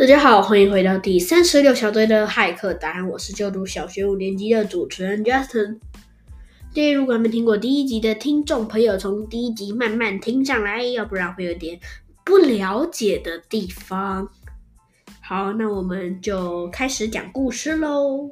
大家好，欢迎回到第三十六小队的骇客答案。我是就读小学五年级的主持人 Justin。对于如果没听过第一集的听众朋友，从第一集慢慢听上来，要不然会有点不了解的地方。好，那我们就开始讲故事喽。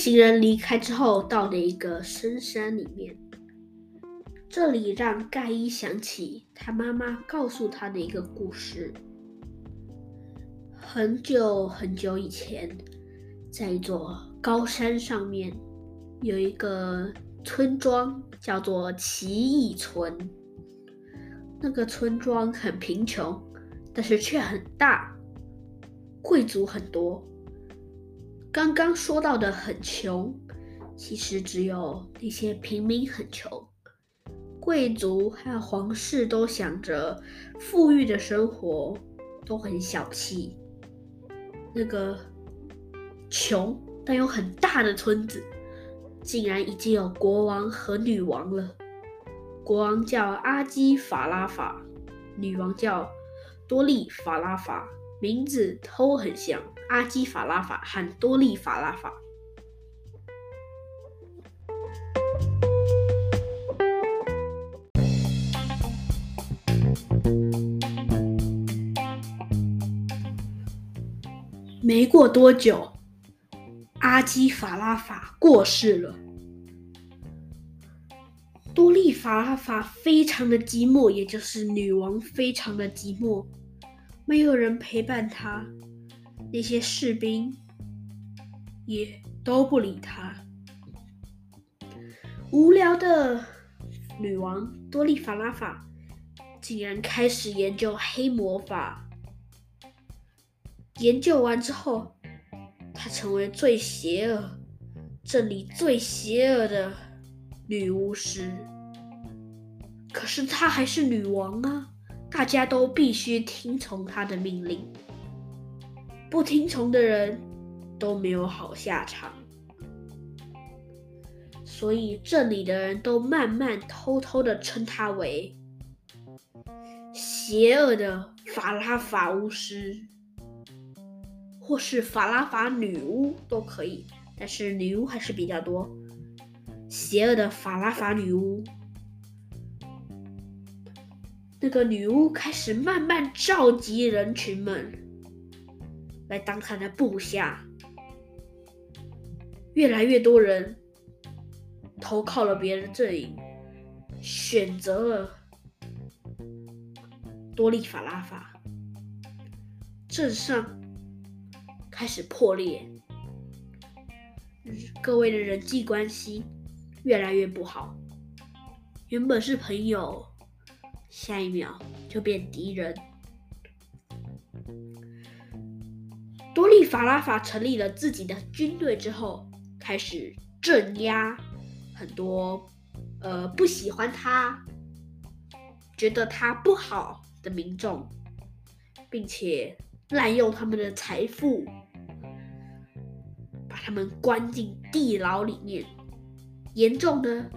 行人离开之后，到了一个深山里面。这里让盖伊想起他妈妈告诉他的一个故事。很久很久以前，在一座高山上面，有一个村庄，叫做奇异村。那个村庄很贫穷，但是却很大，贵族很多。刚刚说到的很穷，其实只有那些平民很穷，贵族还有皇室都想着富裕的生活，都很小气。那个穷但又很大的村子，竟然已经有国王和女王了。国王叫阿基法拉法，女王叫多利法拉法，名字都很像。阿基法拉法和多利法拉法。没过多久，阿基法拉法过世了。多利法拉法非常的寂寞，也就是女王非常的寂寞，没有人陪伴她，那些士兵也都不理他。无聊的女王多利法拉法竟然开始研究黑魔法。研究完之后，她成为最邪恶、这里最邪恶的女巫师。可是她还是女王啊，大家都必须听从她的命令。不听从的人都没有好下场，所以这里的人都慢慢偷偷的称她为邪恶的法拉法巫师。或是法拉法女巫都可以，但是女巫还是比较多。邪恶的法拉法女巫，那个女巫开始慢慢召集人群们来当他的部下，越来越多人投靠了别的阵营，选择了多利法拉法镇上。开始破裂，各位的人际关系越来越不好。原本是朋友，下一秒就变敌人。法拉法成立了自己的军队之后，开始镇压很多呃不喜欢他、觉得他不好的民众，并且滥用他们的财富。把他们关进地牢里面，严重的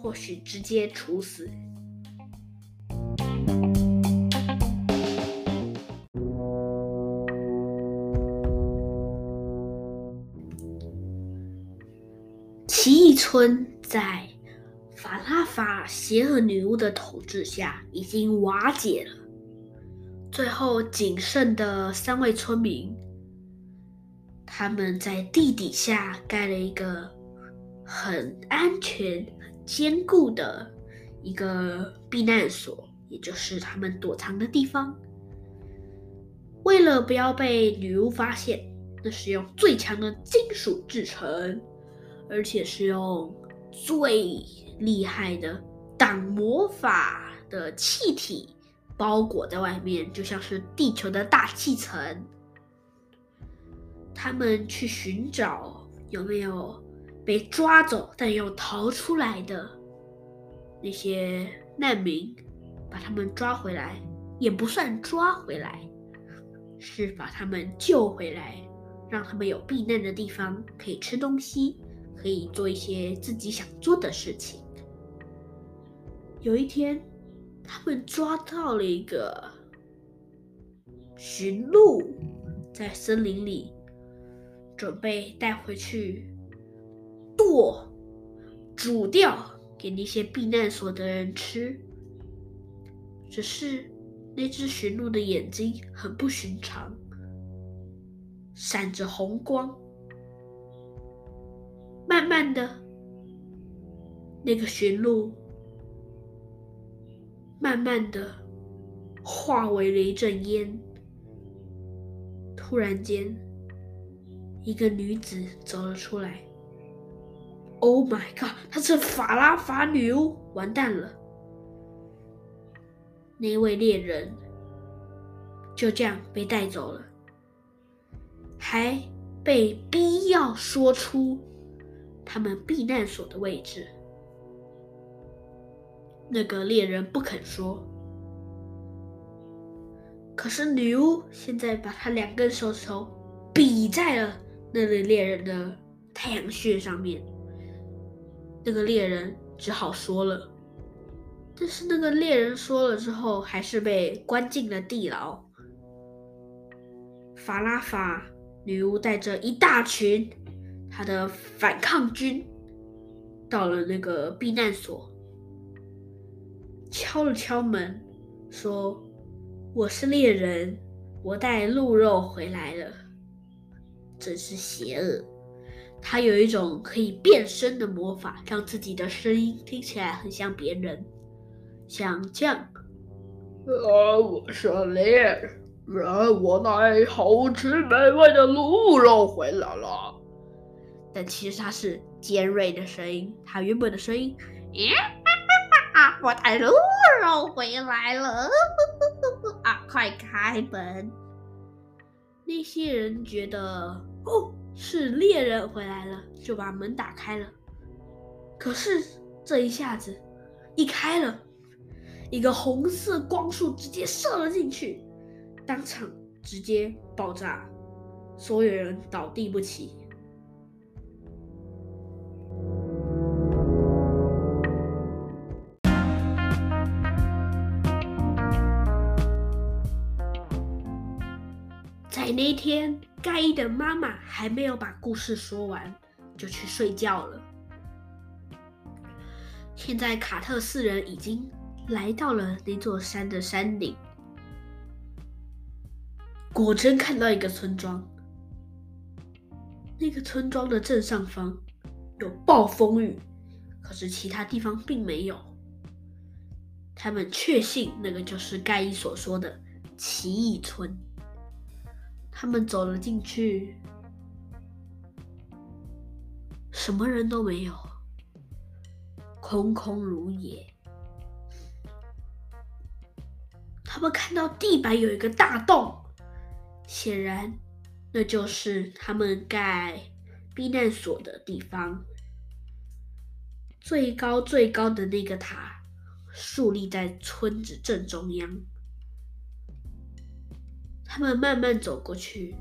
或许直接处死。奇异村在法拉法邪恶女巫的统治下已经瓦解了，最后仅剩的三位村民。他们在地底下盖了一个很安全、很坚固的一个避难所，也就是他们躲藏的地方。为了不要被女巫发现，那是用最强的金属制成，而且是用最厉害的挡魔法的气体包裹在外面，就像是地球的大气层。他们去寻找有没有被抓走但又逃出来的那些难民，把他们抓回来，也不算抓回来，是把他们救回来，让他们有避难的地方，可以吃东西，可以做一些自己想做的事情。有一天，他们抓到了一个驯鹿，在森林里，准备带回去剁、煮掉，给那些避难所的人吃。只是那只驯鹿的眼睛很不寻常，闪着红光。慢的，那个驯鹿慢慢的化为了一阵烟。突然间，一个女子走了出来。Oh my god！她是法拉法女巫，完蛋了。那位猎人就这样被带走了，还被逼要说出他们避难所的位置。那个猎人不肯说，可是女巫现在把她两根手指头比在了那个猎人的太阳穴上面，那个猎人只好说了。但是那个猎人说了之后，还是被关进了地牢。法拉法女巫带着一大群他的反抗军，到了那个避难所，敲了敲门，说：“我是猎人，我带鹿肉回来了。”真是邪恶！他有一种可以变身的魔法，让自己的声音听起来很像别人。想酱，啊，我是猎人，我带好吃美味的鹿肉回来了。但其实它是尖锐的声音，它原本的声音，呀，我带鹿肉回来了，啊，快开门！那些人觉得，哦，是猎人回来了，就把门打开了。可是这一下子一开了。一个红色光束直接射了进去，当场直接爆炸，所有人倒地不起。在那天，盖伊的妈妈还没有把故事说完，就去睡觉了。现在，卡特四人已经。来到了那座山的山顶，果真看到一个村庄。那个村庄的正上方有暴风雨，可是其他地方并没有。他们确信那个就是盖伊所说的奇异村。他们走了进去，什么人都没有，空空如也。他们看到地板有一个大洞，显然那就是他们盖避难所的地方。最高最高的那个塔竖立在村子正中央。他们慢慢走过去，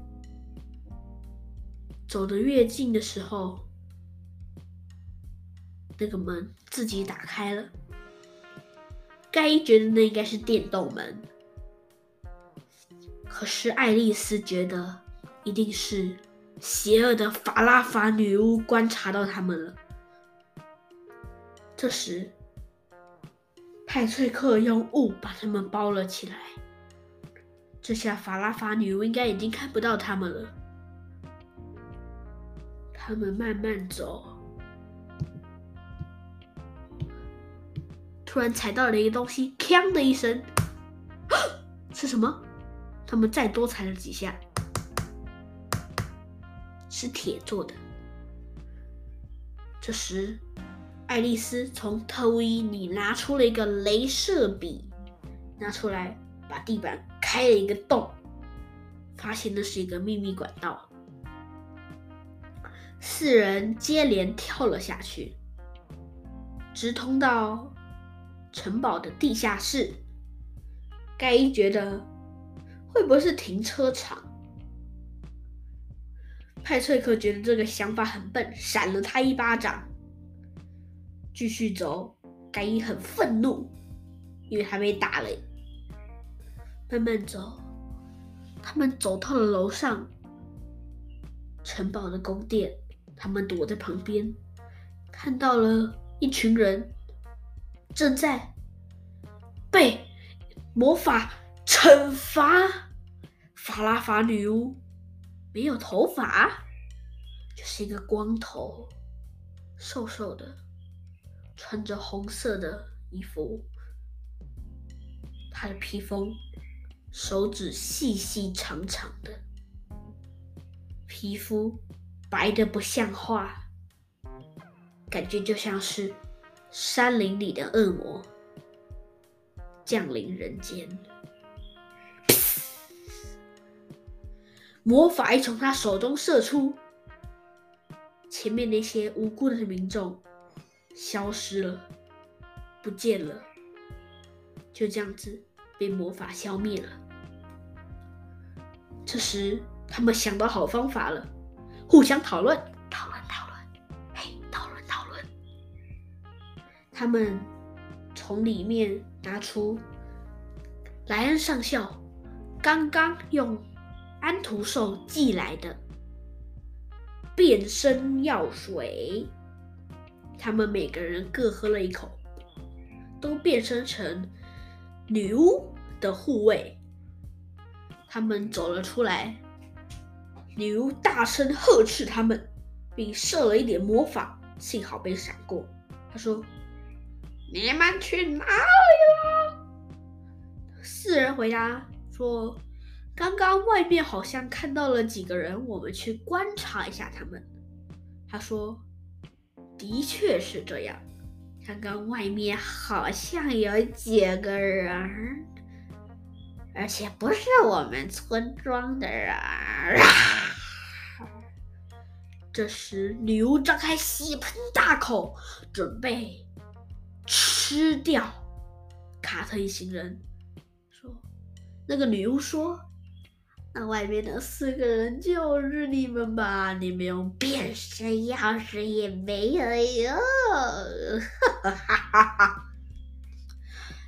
走得越近的时候，那个门自己打开了。盖伊觉得那应该是电动门，可是爱丽丝觉得一定是邪恶的法拉法女巫观察到他们了。这时，派翠克用雾把他们包了起来，这下法拉法女巫应该已经看不到他们了。他们慢慢走。突然踩到了一个东西，锵的一声，是什么？他们再多踩了几下，是铁做的。这时，爱丽丝从特务衣里拿出了一个镭射笔，拿出来把地板开了一个洞，发现那是一个秘密管道。四人接连跳了下去，直通到。城堡的地下室，盖伊觉得会不会是停车场？派翠克觉得这个想法很笨，闪了他一巴掌。继续走，盖伊很愤怒，因为他被打了。慢慢走，他们走到了楼上城堡的宫殿。他们躲在旁边，看到了一群人正在被魔法惩罚。法拉法女巫没有头发，就是一个光头，瘦瘦的。穿着红色的衣服，他的披风，手指细细长长的，皮肤白的不像话，感觉就像是山林里的恶魔降临人间。魔法一从他手中射出，前面那些无辜的民众。消失了，不见了，就这样子被魔法消灭了。这时，他们想到好方法了，互相讨论，讨论，讨论，嘿，讨论，讨论。他们从里面拿出莱恩上校刚刚用安徒兽寄来的变身药水。他们每个人各喝了一口，都变身成女巫的护卫。他们走了出来，女巫大声呵斥他们，并射了一点魔法，幸好被闪过。他说：“你们去哪里了？”四人回答说：“刚刚外面好像看到了几个人，我们去观察一下他们。”他说。的确是这样，刚刚外面好像有几个人，而且不是我们村庄的人。这时，女巫张开血盆大口，准备吃掉卡特一行人。说，那个女巫说。那外面的四个人就是你们吧？你们用变身药水也没有用。哈哈哈哈哈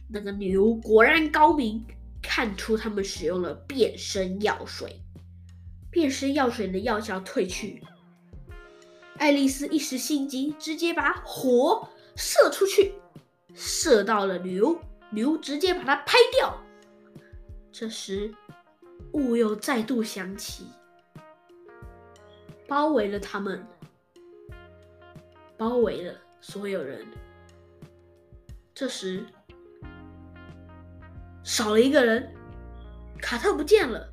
那个女巫果然高明，看出他们使用了变身药水。变身药水的药效退去，爱丽丝一时心急，直接把火射出去，射到了女巫。女巫直接把它拍掉。这时。雾又再度响起，包围了他们，包围了所有人。这时，少了一个人，卡特不见了。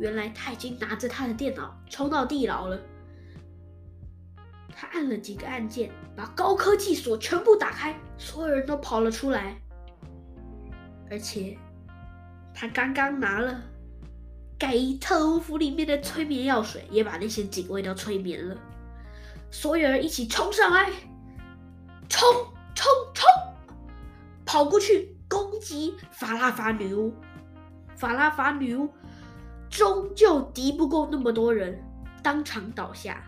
原来他已经拿着他的电脑冲到地牢了。他按了几个按键，把高科技锁全部打开，所有人都跑了出来。而且，他刚刚拿了。盖伊特务服里面的催眠药水也把那些警卫都催眠了，所有人一起冲上来，冲冲冲，跑过去攻击法拉法女巫。法拉法女巫终究敌不过那么多人，当场倒下。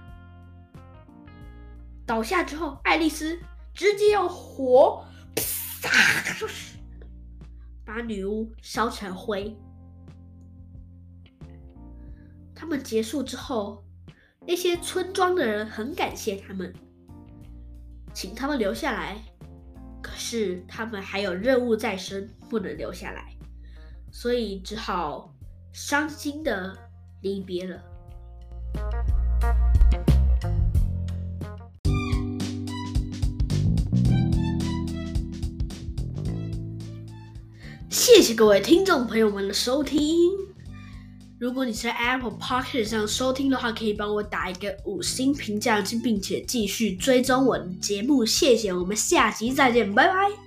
倒下之后，爱丽丝直接用火，把女巫烧成灰。他们结束之后，那些村庄的人很感谢他们，请他们留下来。可是他们还有任务在身，不能留下来，所以只好伤心的离别了。谢谢各位听众朋友们的收听。如果你是在 Apple p o c k e t 上收听的话，可以帮我打一个五星评价，并且继续追踪我的节目，谢谢。我们下集再见，拜拜。